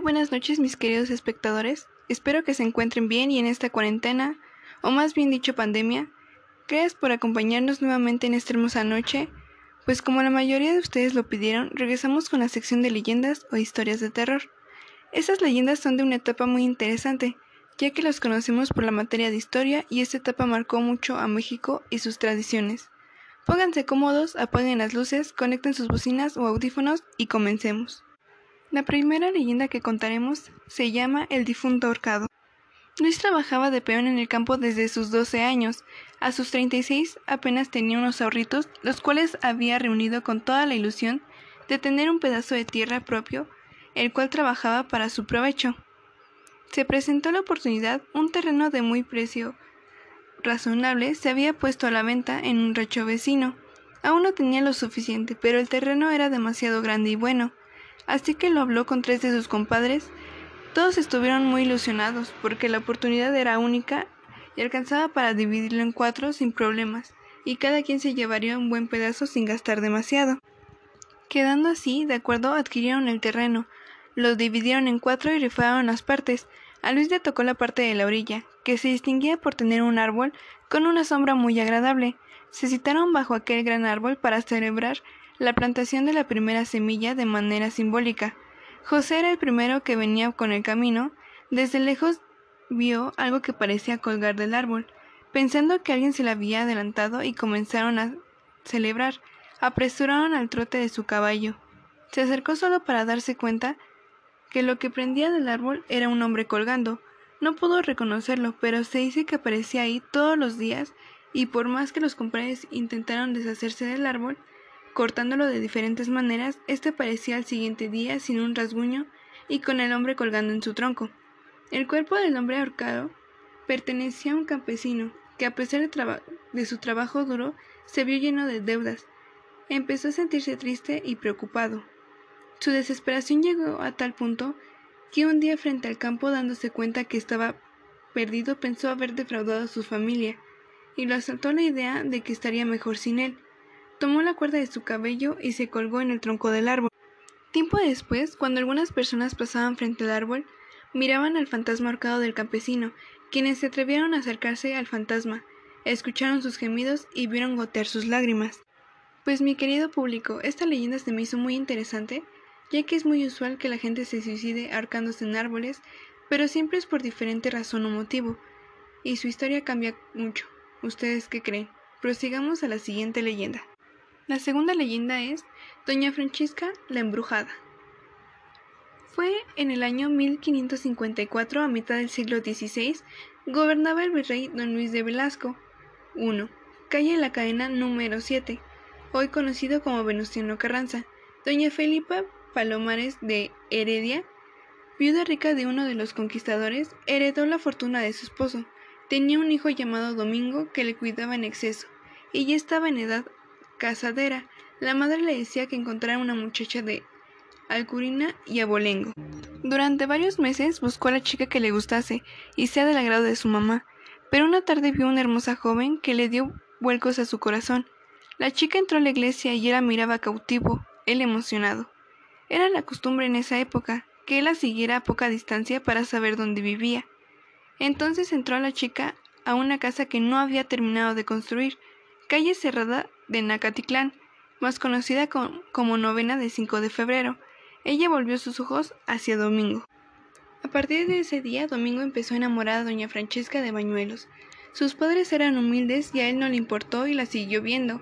buenas noches mis queridos espectadores. Espero que se encuentren bien y en esta cuarentena, o más bien dicho pandemia. Gracias por acompañarnos nuevamente en esta hermosa noche, pues como la mayoría de ustedes lo pidieron, regresamos con la sección de leyendas o historias de terror. Estas leyendas son de una etapa muy interesante, ya que las conocemos por la materia de historia y esta etapa marcó mucho a México y sus tradiciones. Pónganse cómodos, apaguen las luces, conecten sus bocinas o audífonos y comencemos. La primera leyenda que contaremos se llama El difunto ahorcado. Luis trabajaba de peón en el campo desde sus 12 años. A sus 36 apenas tenía unos ahorritos, los cuales había reunido con toda la ilusión de tener un pedazo de tierra propio, el cual trabajaba para su provecho. Se presentó la oportunidad, un terreno de muy precio razonable se había puesto a la venta en un rancho vecino. Aún no tenía lo suficiente, pero el terreno era demasiado grande y bueno, así que lo habló con tres de sus compadres. Todos estuvieron muy ilusionados porque la oportunidad era única y alcanzaba para dividirlo en cuatro sin problemas, y cada quien se llevaría un buen pedazo sin gastar demasiado. Quedando así, de acuerdo, adquirieron el terreno, lo dividieron en cuatro y rifaron las partes. A Luis le tocó la parte de la orilla, que se distinguía por tener un árbol con una sombra muy agradable. Se citaron bajo aquel gran árbol para celebrar la plantación de la primera semilla de manera simbólica. José era el primero que venía con el camino. Desde lejos vio algo que parecía colgar del árbol, pensando que alguien se le había adelantado y comenzaron a celebrar. Apresuraron al trote de su caballo. Se acercó solo para darse cuenta que lo que prendía del árbol era un hombre colgando. No pudo reconocerlo, pero se dice que aparecía ahí todos los días y por más que los compadres intentaron deshacerse del árbol, cortándolo de diferentes maneras, este aparecía al siguiente día sin un rasguño y con el hombre colgando en su tronco. El cuerpo del hombre ahorcado pertenecía a un campesino que a pesar de, de su trabajo duro se vio lleno de deudas. Empezó a sentirse triste y preocupado. Su desesperación llegó a tal punto que un día frente al campo dándose cuenta que estaba perdido pensó haber defraudado a su familia y lo asaltó la idea de que estaría mejor sin él. Tomó la cuerda de su cabello y se colgó en el tronco del árbol. Tiempo después, cuando algunas personas pasaban frente al árbol, miraban al fantasma ahorcado del campesino, quienes se atrevieron a acercarse al fantasma, escucharon sus gemidos y vieron gotear sus lágrimas. Pues mi querido público, esta leyenda se me hizo muy interesante ya que es muy usual que la gente se suicide ahorcándose en árboles, pero siempre es por diferente razón o motivo, y su historia cambia mucho. ¿Ustedes qué creen? Prosigamos a la siguiente leyenda. La segunda leyenda es Doña Francisca la Embrujada. Fue en el año 1554, a mitad del siglo XVI, gobernaba el virrey don Luis de Velasco. 1. Calle La Cadena número 7, hoy conocido como Venustiano Carranza. Doña Felipa Palomares de Heredia, viuda rica de uno de los conquistadores, heredó la fortuna de su esposo. Tenía un hijo llamado Domingo que le cuidaba en exceso, ya estaba en edad casadera. La madre le decía que encontrara una muchacha de Alcurina y Abolengo. Durante varios meses buscó a la chica que le gustase y sea del agrado de su mamá, pero una tarde vio una hermosa joven que le dio vuelcos a su corazón. La chica entró a la iglesia y él la miraba cautivo, él emocionado. Era la costumbre en esa época que él la siguiera a poca distancia para saber dónde vivía. Entonces entró a la chica a una casa que no había terminado de construir, calle cerrada de Nacatitlán, más conocida como novena de 5 de febrero. Ella volvió sus ojos hacia Domingo. A partir de ese día, Domingo empezó a enamorar a doña Francesca de Bañuelos. Sus padres eran humildes y a él no le importó y la siguió viendo.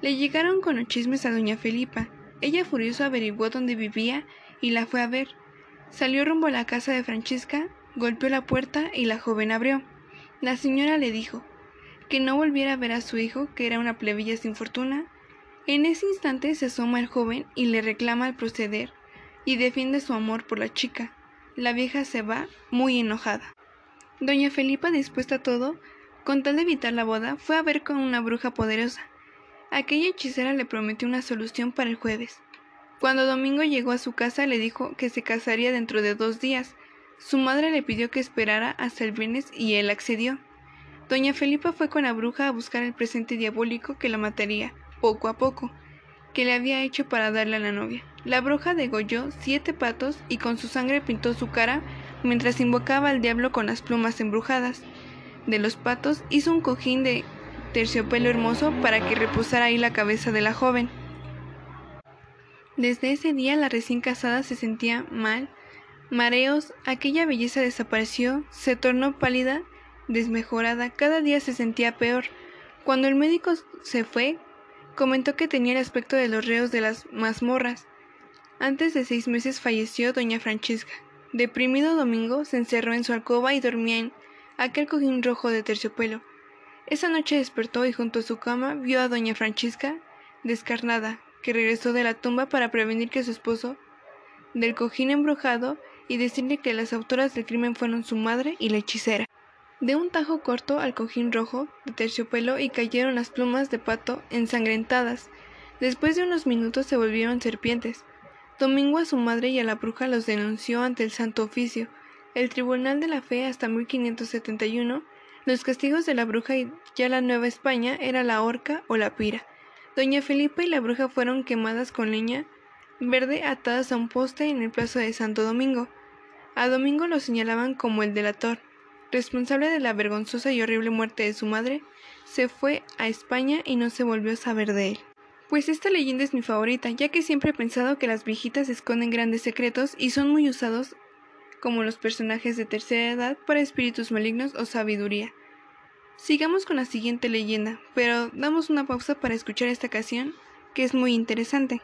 Le llegaron con los chismes a doña Felipa, ella furiosa averiguó dónde vivía y la fue a ver. Salió rumbo a la casa de Francesca, golpeó la puerta y la joven abrió. La señora le dijo que no volviera a ver a su hijo, que era una plebeya sin fortuna. En ese instante se asoma el joven y le reclama al proceder y defiende su amor por la chica. La vieja se va muy enojada. Doña Felipa, dispuesta a todo, con tal de evitar la boda, fue a ver con una bruja poderosa, Aquella hechicera le prometió una solución para el jueves. Cuando Domingo llegó a su casa le dijo que se casaría dentro de dos días. Su madre le pidió que esperara hasta el viernes y él accedió. Doña Felipa fue con la bruja a buscar el presente diabólico que la mataría, poco a poco, que le había hecho para darle a la novia. La bruja degolló siete patos y con su sangre pintó su cara mientras invocaba al diablo con las plumas embrujadas. De los patos hizo un cojín de terciopelo hermoso para que reposara ahí la cabeza de la joven. Desde ese día la recién casada se sentía mal, mareos, aquella belleza desapareció, se tornó pálida, desmejorada, cada día se sentía peor. Cuando el médico se fue, comentó que tenía el aspecto de los reos de las mazmorras. Antes de seis meses falleció doña Francesca. Deprimido Domingo se encerró en su alcoba y dormía en aquel cojín rojo de terciopelo. Esa noche despertó y junto a su cama vio a doña Francisca, descarnada, que regresó de la tumba para prevenir que su esposo del cojín embrujado y decirle que las autoras del crimen fueron su madre y la hechicera. De un tajo corto al cojín rojo de terciopelo y cayeron las plumas de pato ensangrentadas. Después de unos minutos se volvieron serpientes. Domingo a su madre y a la bruja los denunció ante el Santo Oficio. El Tribunal de la Fe hasta 1571 los castigos de la bruja y ya la Nueva España era la horca o la pira. Doña Felipa y la bruja fueron quemadas con leña verde atadas a un poste en el plazo de Santo Domingo. A Domingo lo señalaban como el delator, responsable de la vergonzosa y horrible muerte de su madre, se fue a España y no se volvió a saber de él. Pues esta leyenda es mi favorita, ya que siempre he pensado que las viejitas esconden grandes secretos y son muy usados como los personajes de tercera edad para espíritus malignos o sabiduría. Sigamos con la siguiente leyenda, pero damos una pausa para escuchar esta canción, que es muy interesante.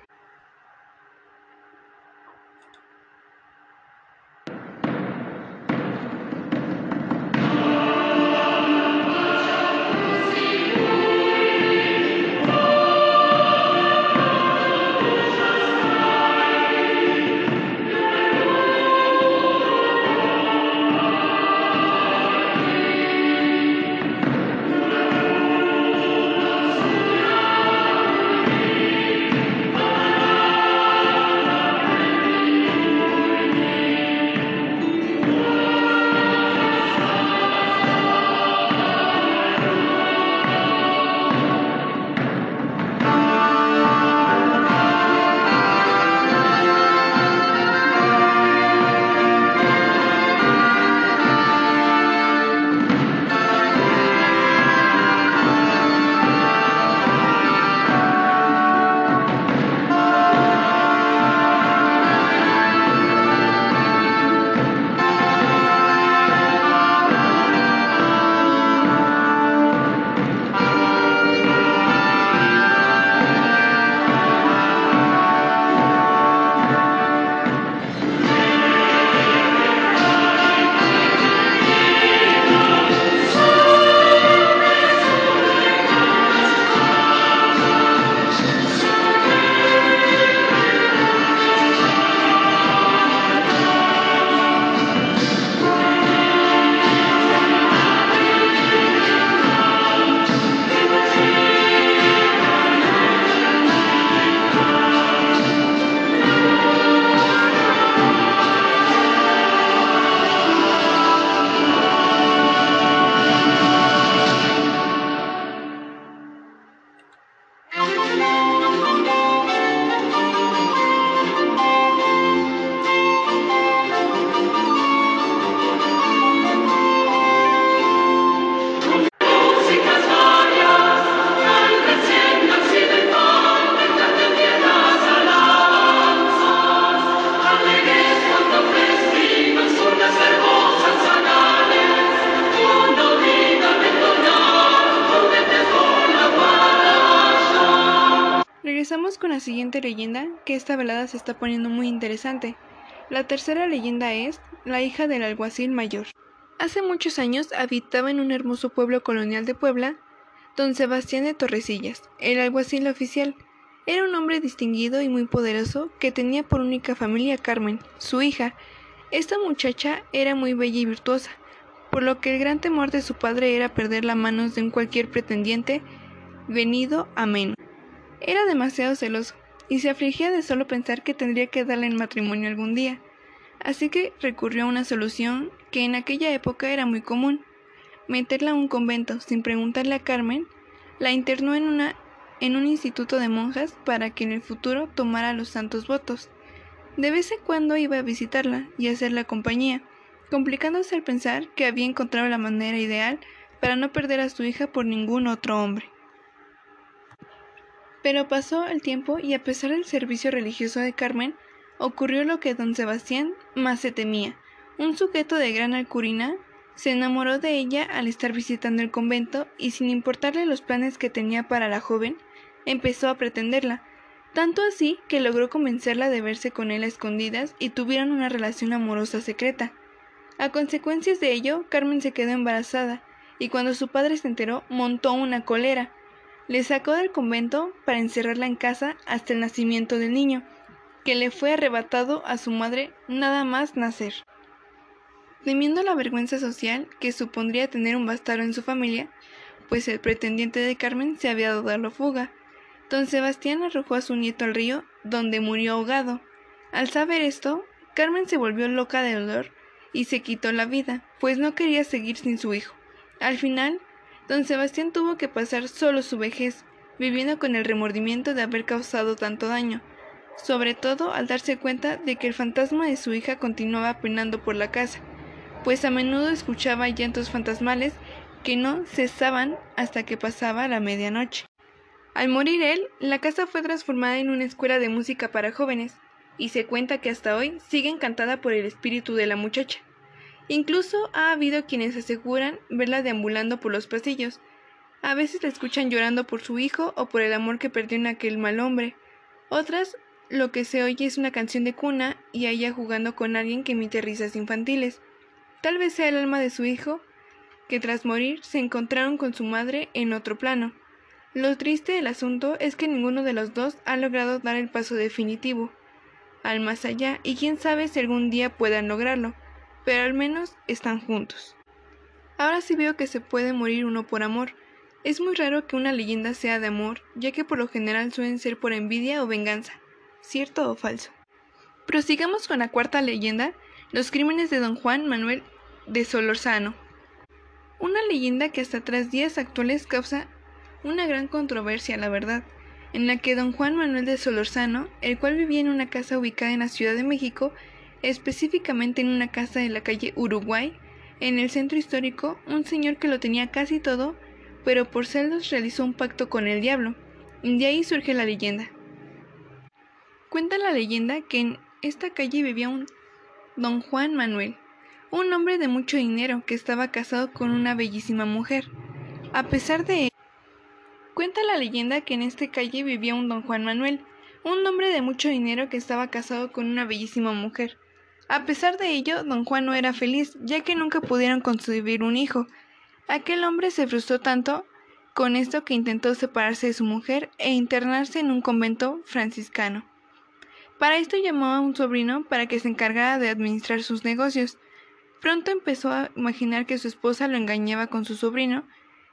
Leyenda, que esta velada se está poniendo muy interesante. La tercera leyenda es la hija del alguacil mayor. Hace muchos años habitaba en un hermoso pueblo colonial de Puebla, don Sebastián de Torrecillas, el alguacil oficial. Era un hombre distinguido y muy poderoso que tenía por única familia a Carmen, su hija. Esta muchacha era muy bella y virtuosa, por lo que el gran temor de su padre era perder las manos de un cualquier pretendiente venido a menos. Era demasiado celoso, y se afligía de solo pensar que tendría que darle en matrimonio algún día. Así que recurrió a una solución que en aquella época era muy común. Meterla a un convento sin preguntarle a Carmen, la internó en una en un instituto de monjas para que en el futuro tomara los santos votos. De vez en cuando iba a visitarla y hacerle compañía, complicándose al pensar que había encontrado la manera ideal para no perder a su hija por ningún otro hombre. Pero pasó el tiempo y a pesar del servicio religioso de Carmen, ocurrió lo que don Sebastián más se temía. Un sujeto de gran alcurina se enamoró de ella al estar visitando el convento y sin importarle los planes que tenía para la joven, empezó a pretenderla, tanto así que logró convencerla de verse con él a escondidas y tuvieron una relación amorosa secreta. A consecuencias de ello, Carmen se quedó embarazada, y cuando su padre se enteró, montó una colera. Le sacó del convento para encerrarla en casa hasta el nacimiento del niño, que le fue arrebatado a su madre nada más nacer. Temiendo la vergüenza social que supondría tener un bastardo en su familia, pues el pretendiente de Carmen se había dado la fuga, Don Sebastián arrojó a su nieto al río, donde murió ahogado. Al saber esto, Carmen se volvió loca de dolor y se quitó la vida, pues no quería seguir sin su hijo. Al final, don Sebastián tuvo que pasar solo su vejez, viviendo con el remordimiento de haber causado tanto daño, sobre todo al darse cuenta de que el fantasma de su hija continuaba penando por la casa, pues a menudo escuchaba llantos fantasmales que no cesaban hasta que pasaba la medianoche. Al morir él, la casa fue transformada en una escuela de música para jóvenes, y se cuenta que hasta hoy sigue encantada por el espíritu de la muchacha. Incluso ha habido quienes aseguran verla deambulando por los pasillos. A veces la escuchan llorando por su hijo o por el amor que perdió en aquel mal hombre. Otras, lo que se oye es una canción de cuna y ella jugando con alguien que emite risas infantiles. Tal vez sea el alma de su hijo, que tras morir se encontraron con su madre en otro plano. Lo triste del asunto es que ninguno de los dos ha logrado dar el paso definitivo al más allá y quién sabe si algún día puedan lograrlo, pero al menos están juntos. Ahora sí veo que se puede morir uno por amor. Es muy raro que una leyenda sea de amor, ya que por lo general suelen ser por envidia o venganza. ¿Cierto o falso? Prosigamos con la cuarta leyenda, los crímenes de don Juan Manuel de Solorzano. Una leyenda que hasta tras días actuales causa una gran controversia, la verdad, en la que don Juan Manuel de Solorzano, el cual vivía en una casa ubicada en la Ciudad de México, específicamente en una casa de la calle Uruguay, en el centro histórico, un señor que lo tenía casi todo, pero por celos realizó un pacto con el diablo, de ahí surge la leyenda. Cuenta la leyenda que en esta calle vivía un don Juan Manuel, un hombre de mucho dinero que estaba casado con una bellísima mujer. A pesar de Cuenta la leyenda que en esta calle vivía un don Juan Manuel, un hombre de mucho dinero que estaba casado con una bellísima mujer. A pesar de ello, don Juan no era feliz, ya que nunca pudieron concebir un hijo. Aquel hombre se frustró tanto con esto que intentó separarse de su mujer e internarse en un convento franciscano. Para esto llamó a un sobrino para que se encargara de administrar sus negocios. Pronto empezó a imaginar que su esposa lo engañaba con su sobrino,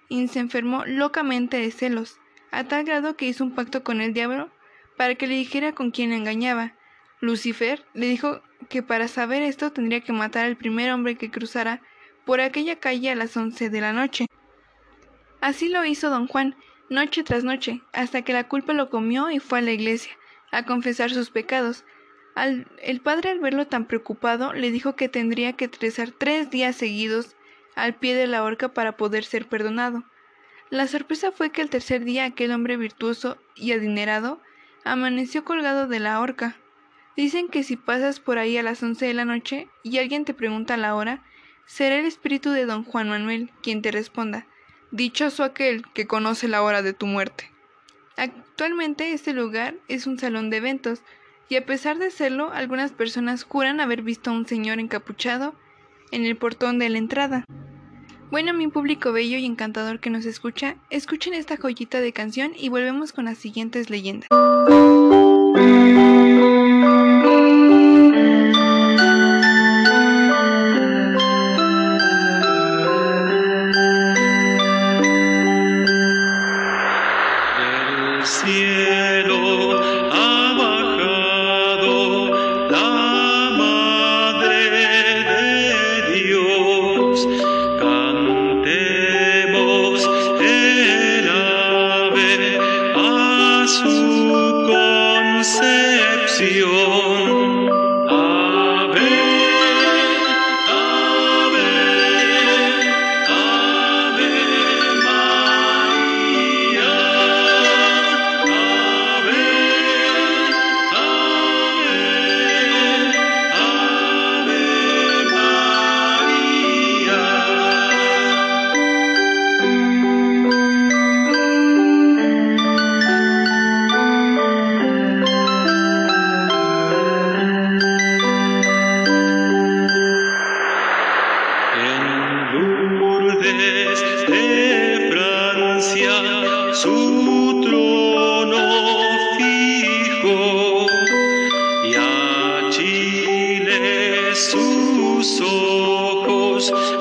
y se enfermó locamente de celos, a tal grado que hizo un pacto con el diablo para que le dijera con quién engañaba. Lucifer le dijo que para saber esto tendría que matar al primer hombre que cruzara por aquella calle a las once de la noche. Así lo hizo don Juan, noche tras noche, hasta que la culpa lo comió y fue a la iglesia, a confesar sus pecados. el padre al verlo tan preocupado le dijo que tendría que rezar tres días seguidos al pie de la horca para poder ser perdonado. La sorpresa fue que el tercer día aquel hombre virtuoso y adinerado amaneció colgado de la horca. Dicen que si pasas por ahí a las once de la noche y alguien te pregunta la hora, será el espíritu de don Juan Manuel quien te responda, dichoso aquel que conoce la hora de tu muerte. Actualmente este lugar es un salón de eventos, y a pesar de serlo, algunas personas juran haber visto a un señor encapuchado en el portón de la entrada. Bueno, mi público bello y encantador que nos escucha, escuchen esta joyita de canción y volvemos con las siguientes leyendas.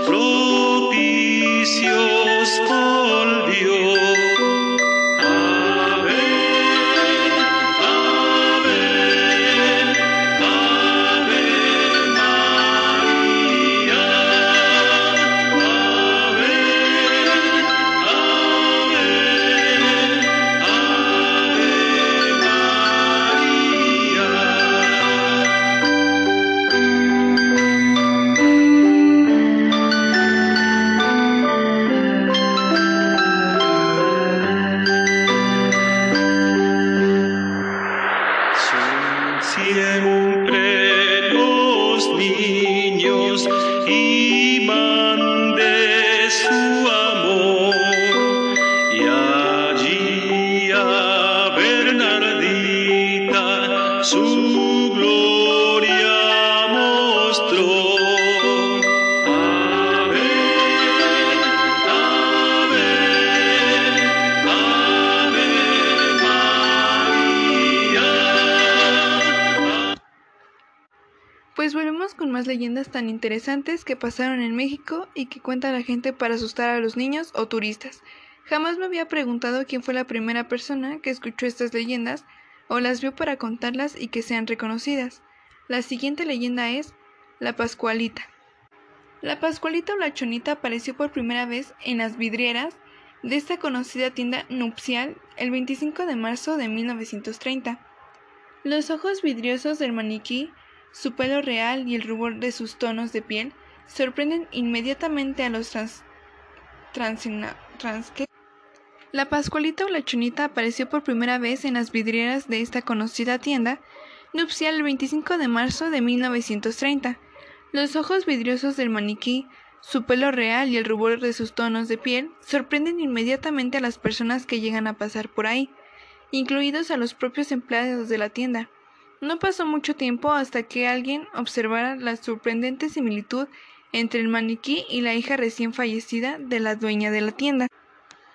Propicio. Pues tan interesantes que pasaron en México y que cuenta la gente para asustar a los niños o turistas. Jamás me había preguntado quién fue la primera persona que escuchó estas leyendas o las vio para contarlas y que sean reconocidas. La siguiente leyenda es La Pascualita. La Pascualita o la Chonita apareció por primera vez en las vidrieras de esta conocida tienda nupcial el 25 de marzo de 1930. Los ojos vidriosos del maniquí su pelo real y el rubor de sus tonos de piel sorprenden inmediatamente a los trans, trans, La Pascualita o la Chunita apareció por primera vez en las vidrieras de esta conocida tienda nupcial el 25 de marzo de 1930. Los ojos vidriosos del maniquí, su pelo real y el rubor de sus tonos de piel sorprenden inmediatamente a las personas que llegan a pasar por ahí, incluidos a los propios empleados de la tienda. No pasó mucho tiempo hasta que alguien observara la sorprendente similitud entre el maniquí y la hija recién fallecida de la dueña de la tienda.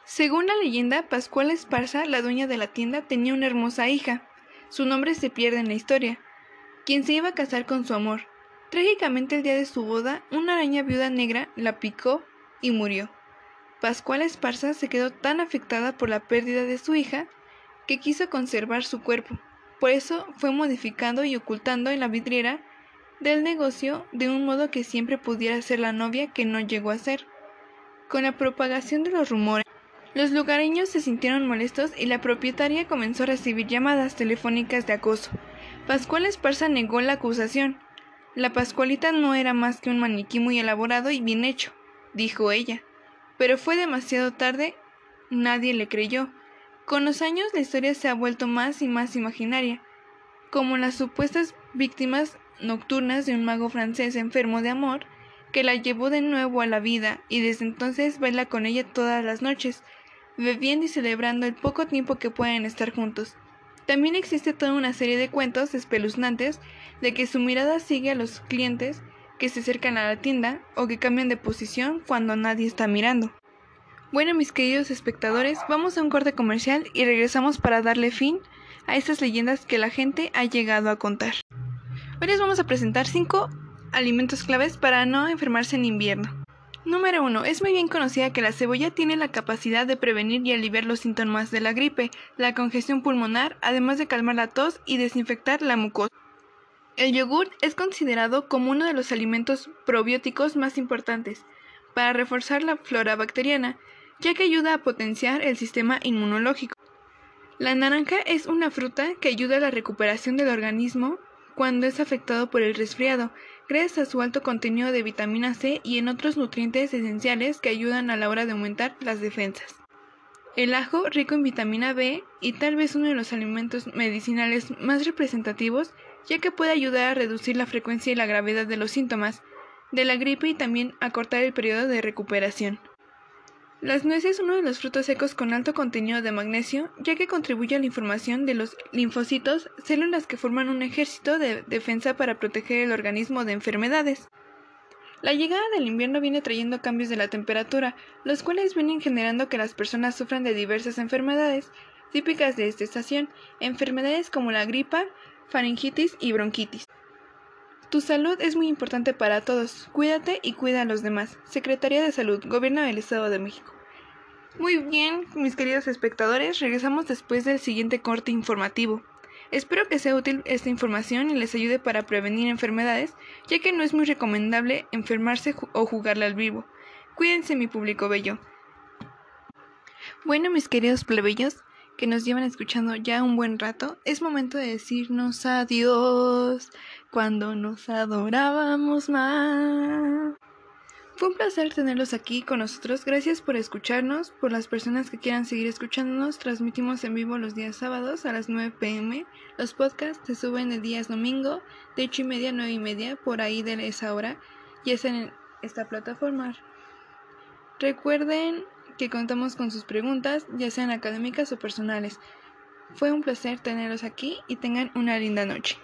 Según la leyenda, Pascual Esparza, la dueña de la tienda, tenía una hermosa hija. Su nombre se pierde en la historia, quien se iba a casar con su amor. Trágicamente el día de su boda, una araña viuda negra la picó y murió. Pascual Esparza se quedó tan afectada por la pérdida de su hija que quiso conservar su cuerpo, por eso fue modificando y ocultando en la vidriera del negocio de un modo que siempre pudiera ser la novia que no llegó a ser. Con la propagación de los rumores, los lugareños se sintieron molestos y la propietaria comenzó a recibir llamadas telefónicas de acoso. Pascual Esparza negó la acusación. La Pascualita no era más que un maniquí muy elaborado y bien hecho, dijo ella. Pero fue demasiado tarde, nadie le creyó. Con los años la historia se ha vuelto más y más imaginaria, como las supuestas víctimas nocturnas de un mago francés enfermo de amor que la llevó de nuevo a la vida y desde entonces baila con ella todas las noches, bebiendo y celebrando el poco tiempo que pueden estar juntos. También existe toda una serie de cuentos espeluznantes de que su mirada sigue a los clientes que se acercan a la tienda o que cambian de posición cuando nadie está mirando. Bueno, mis queridos espectadores, vamos a un corte comercial y regresamos para darle fin a estas leyendas que la gente ha llegado a contar. Hoy les vamos a presentar 5 alimentos claves para no enfermarse en invierno. Número 1. Es muy bien conocida que la cebolla tiene la capacidad de prevenir y aliviar los síntomas de la gripe, la congestión pulmonar, además de calmar la tos y desinfectar la mucosa. El yogur es considerado como uno de los alimentos probióticos más importantes para reforzar la flora bacteriana ya que ayuda a potenciar el sistema inmunológico. La naranja es una fruta que ayuda a la recuperación del organismo cuando es afectado por el resfriado, gracias a su alto contenido de vitamina C y en otros nutrientes esenciales que ayudan a la hora de aumentar las defensas. El ajo, rico en vitamina B y tal vez uno de los alimentos medicinales más representativos, ya que puede ayudar a reducir la frecuencia y la gravedad de los síntomas de la gripe y también acortar el periodo de recuperación. Las nueces son uno de los frutos secos con alto contenido de magnesio, ya que contribuye a la información de los linfocitos, células que forman un ejército de defensa para proteger el organismo de enfermedades. La llegada del invierno viene trayendo cambios de la temperatura, los cuales vienen generando que las personas sufran de diversas enfermedades típicas de esta estación, enfermedades como la gripa, faringitis y bronquitis. Tu salud es muy importante para todos. Cuídate y cuida a los demás. Secretaría de Salud, Gobierno del Estado de México. Muy bien, mis queridos espectadores, regresamos después del siguiente corte informativo. Espero que sea útil esta información y les ayude para prevenir enfermedades, ya que no es muy recomendable enfermarse o jugarle al vivo. Cuídense mi público bello. Bueno, mis queridos plebeyos, que nos llevan escuchando ya un buen rato, es momento de decirnos adiós cuando nos adorábamos más. Fue un placer tenerlos aquí con nosotros. Gracias por escucharnos. Por las personas que quieran seguir escuchándonos, transmitimos en vivo los días sábados a las 9 pm. Los podcasts se suben de días domingo, de 8 y media a 9 y media, por ahí de esa hora, y es en esta plataforma. Recuerden que contamos con sus preguntas, ya sean académicas o personales. Fue un placer tenerlos aquí y tengan una linda noche.